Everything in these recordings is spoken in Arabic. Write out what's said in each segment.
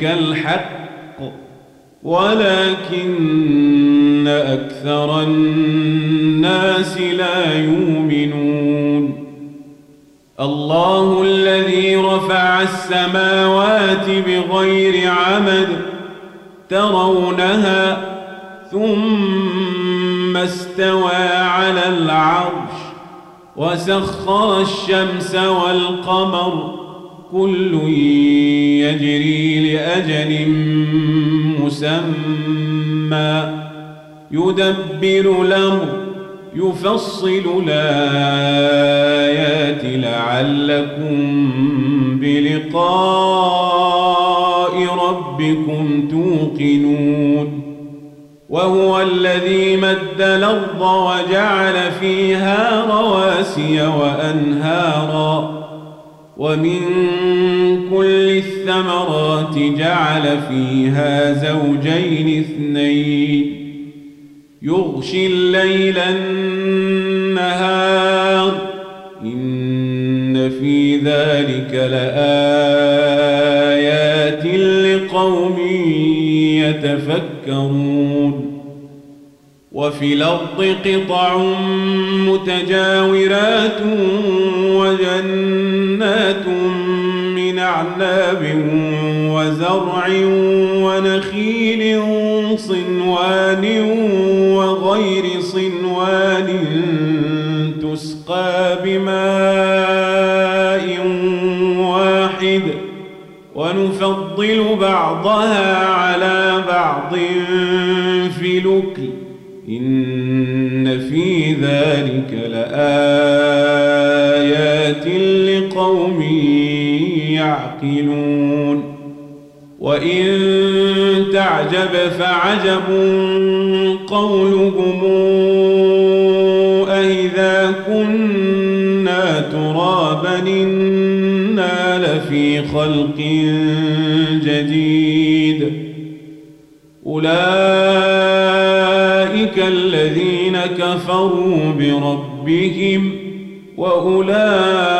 ربك الحق. ولكن أكثر الناس لا يؤمنون. الله الذي رفع السماوات بغير عمد ترونها ثم استوى على العرش وسخر الشمس والقمر كل يجري لأجل مسمى. يدبر الأمر يفصل الآيات لعلكم بلقاء ربكم توقنون. وهو الذي مد الأرض وجعل فيها رواسي وأنهارا. ومن كل الثمرات جعل فيها زوجين اثنين. يغشي الليل النهار. إن في ذلك لآيات لقوم يتفكرون. وفي الأرض قطع متجاورات وجنات أعناب وزرع ونخيل صنوان وغير صنوان تسقى بماء واحد ونفضل بعضها على بعض في لكل إن وإن تعجب فعجب قولهم أئذا كنا ترابا إنا لفي خلق جديد أولئك الذين كفروا بربهم وأولئك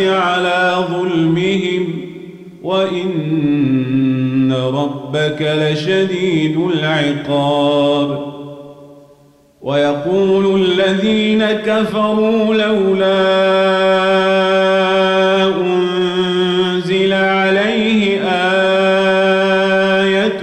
على ظلمهم وإن ربك لشديد العقاب. ويقول الذين كفروا لولا أنزل عليه آية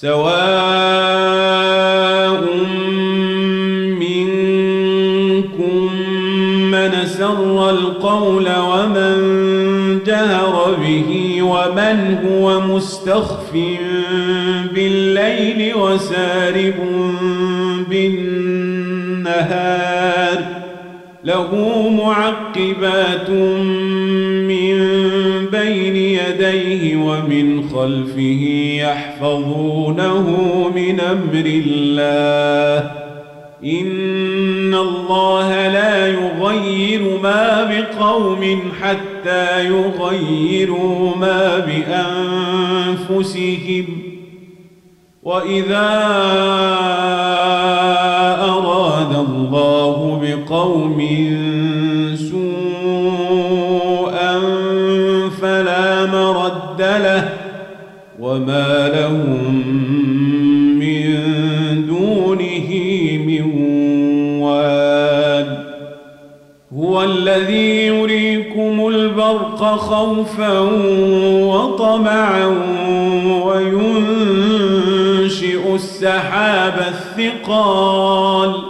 سواء منكم من سر القول ومن جهر به ومن هو مستخف بالليل وسارب بالنهار له معقبات من يديه ومن خلفه يحفظونه من أمر الله. إن الله لا يغير ما بقوم حتى يغيروا ما بأنفسهم. وإذا أراد الله بقوم وما لهم من دونه من وال. هو الذي يريكم البرق خوفا وطمعا وينشئ السحاب الثقال.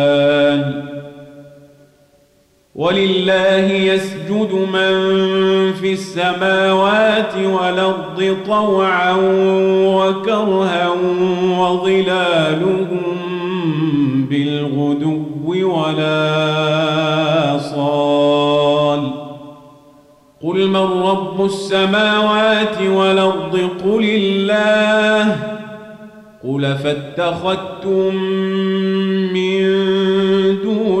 ولله يسجد من في السماوات والأرض طوعا وكرها وظلالهم بالغدو ولا صال. قل من رب السماوات والأرض؟ قل الله. قل فاتخذتم من دونه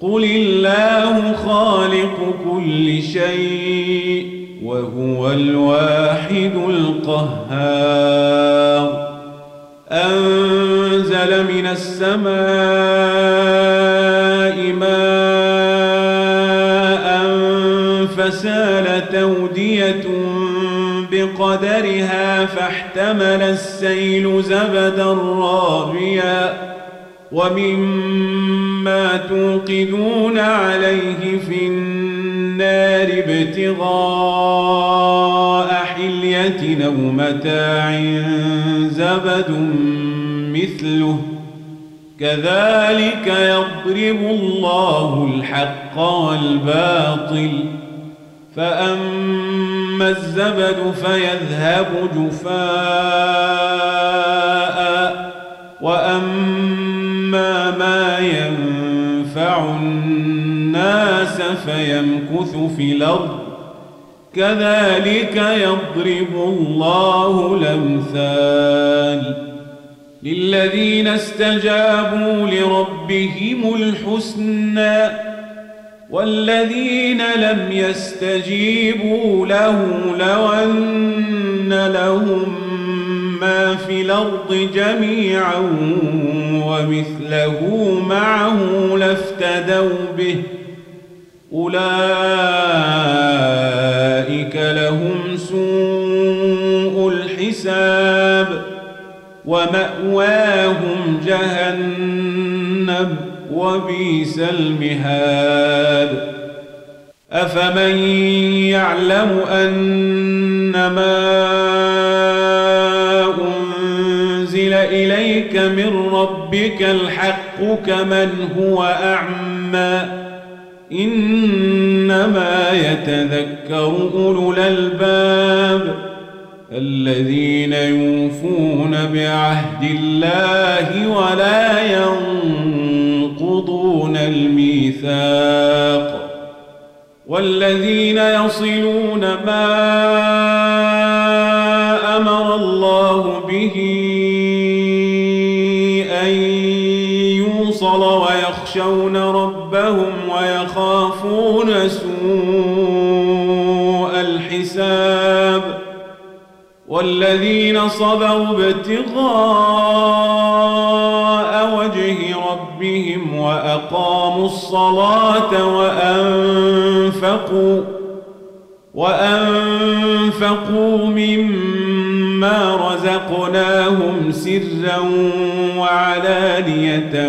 قل الله خالق كل شيء وهو الواحد القهار أنزل من السماء ماء فسال تودية بقدرها فاحتمل السيل زبدا رابيا ومما توقدون عليه في النار ابتغاء حلية أو متاع زبد مثله كذلك يضرب الله الحق والباطل. فأما الزبد فيذهب جفاء وأما ما ينفع الناس فيمكث في الأرض كذلك يضرب الله الأمثال للذين استجابوا لربهم الحسنى والذين لم يستجيبوا له لو أن لهم في الأرض جميعا ومثله معه لافتدوا به. أولئك لهم سوء الحساب ومأواهم جهنم وبئس المهاد. أفمن يعلم أنما ربك الحق كمن هو أعمى. إنما يتذكر أولو الألباب الذين يوفون بعهد الله ولا ينقضون الميثاق والذين يصلون ما ويخشون ربهم ويخافون سوء الحساب والذين صبروا ابتغاء وجه ربهم وأقاموا الصلاة وأنفقوا وأنفقوا مما رزقناهم سرا وعلانية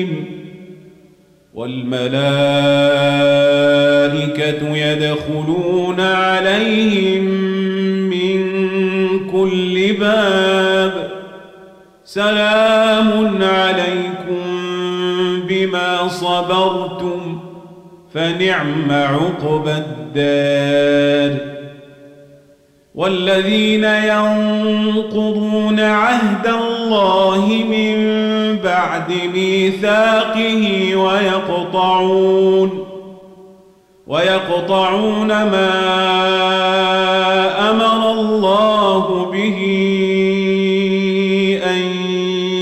والملائكة يدخلون عليهم من كل باب. سلام عليكم بما صبرتم فنعم عقبى الدار. والذين ينقضون عهد الله من بعد ميثاقه ويقطعون ويقطعون ما أمر الله به أن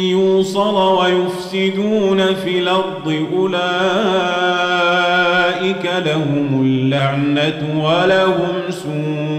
يوصل ويفسدون في الأرض أولئك لهم اللعنة ولهم سوء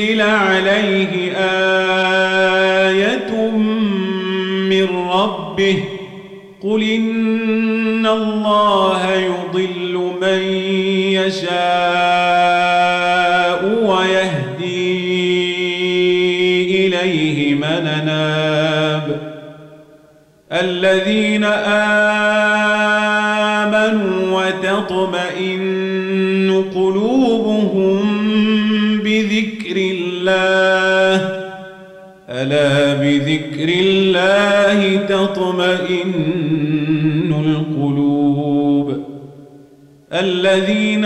أنزل عليه آية من ربه. قل إن الله يضل من يشاء ويهدي إليه من ناب الذين الله. ألا بذكر الله تطمئن القلوب. الذين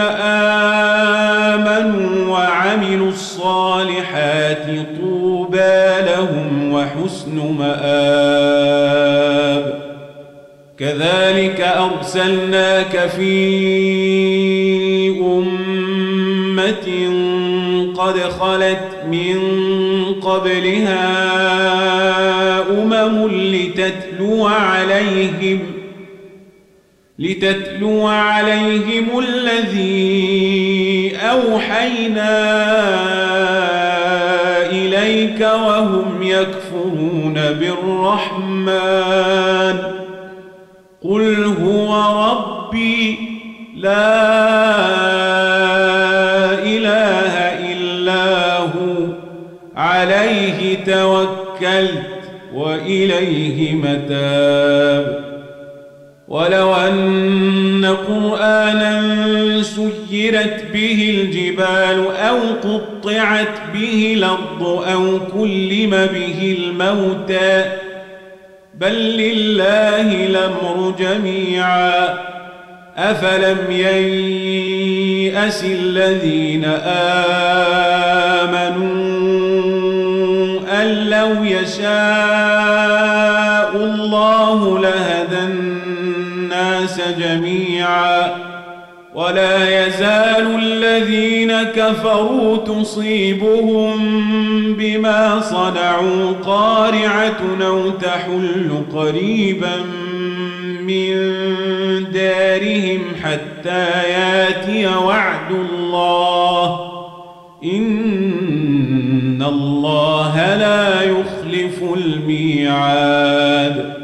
آمنوا وعملوا الصالحات طوبى لهم وحسن مآب. كذلك أرسلناك في أمة قد خلت من قبلها أمم لتتلو عليهم لتتلو عليهم الذي أوحينا إليك وهم يكفرون بالرحمن قل هو ربي لا وإليه متاب ولو أن قرآنا سيرت به الجبال أو قطعت به الأرض أو كلم به الموتى بل لله الأمر جميعا. أفلم ييأس الذين آمنوا أن لو يشاء الله لهدى الناس جميعا ولا يزال الذين كفروا تصيبهم بما صنعوا قارعة أو تحل قريبا من دارهم حتى ياتي وعد الله إن الله لا يخلف الميعاد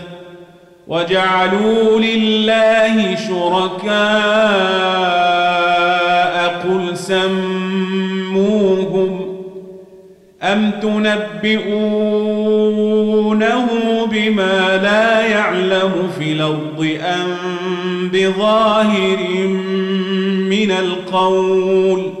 وجعلوا لله شركاء قل سموهم أم تنبئونه بما لا يعلم في الأرض أم بظاهر من القول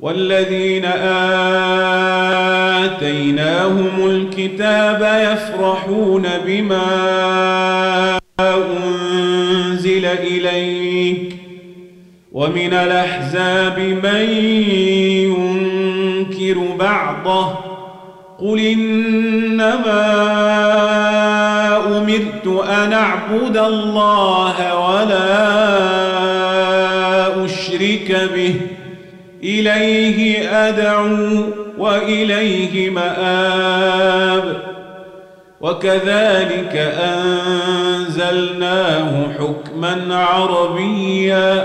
والذين آتيناهم الكتاب يفرحون بما أنزل إليك ومن الأحزاب من ينكر بعضه قل إنما أمرت أن أعبد الله ولا أشرك به إليه أدعو وإليه مآب. وكذلك أنزلناه حكما عربيا.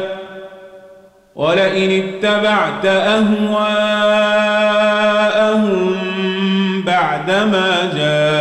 ولئن اتبعت أهواءهم بعدما جاءك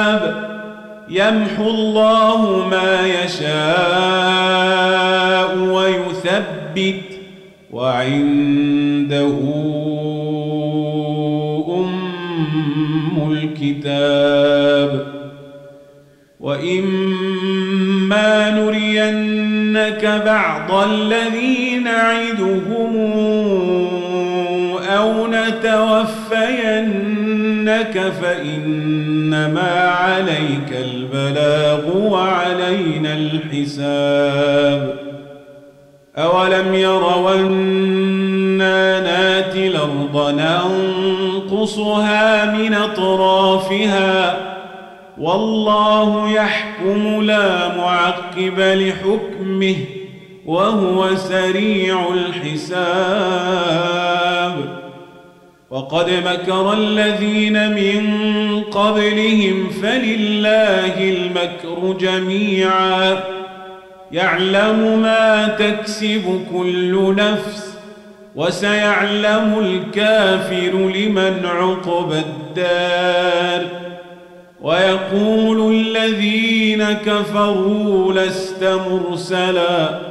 يمحو الله ما يشاء ويثبت وعنده أم الكتاب وإما نرينك بعض الذي نعدهم أو نتوفينك فإنما عليك البلاغ وعلينا الحساب. أولم يروا أنا ناتي الأرض ننقصها من أطرافها؟ والله يحكم لا معقب لحكمه وهو سريع الحساب. وقد مكر الذين من قبلهم فلله المكر جميعا. يعلم ما تكسب كل نفس وسيعلم الكافر لمن عقب الدار. ويقول الذين كفروا لست مرسلا.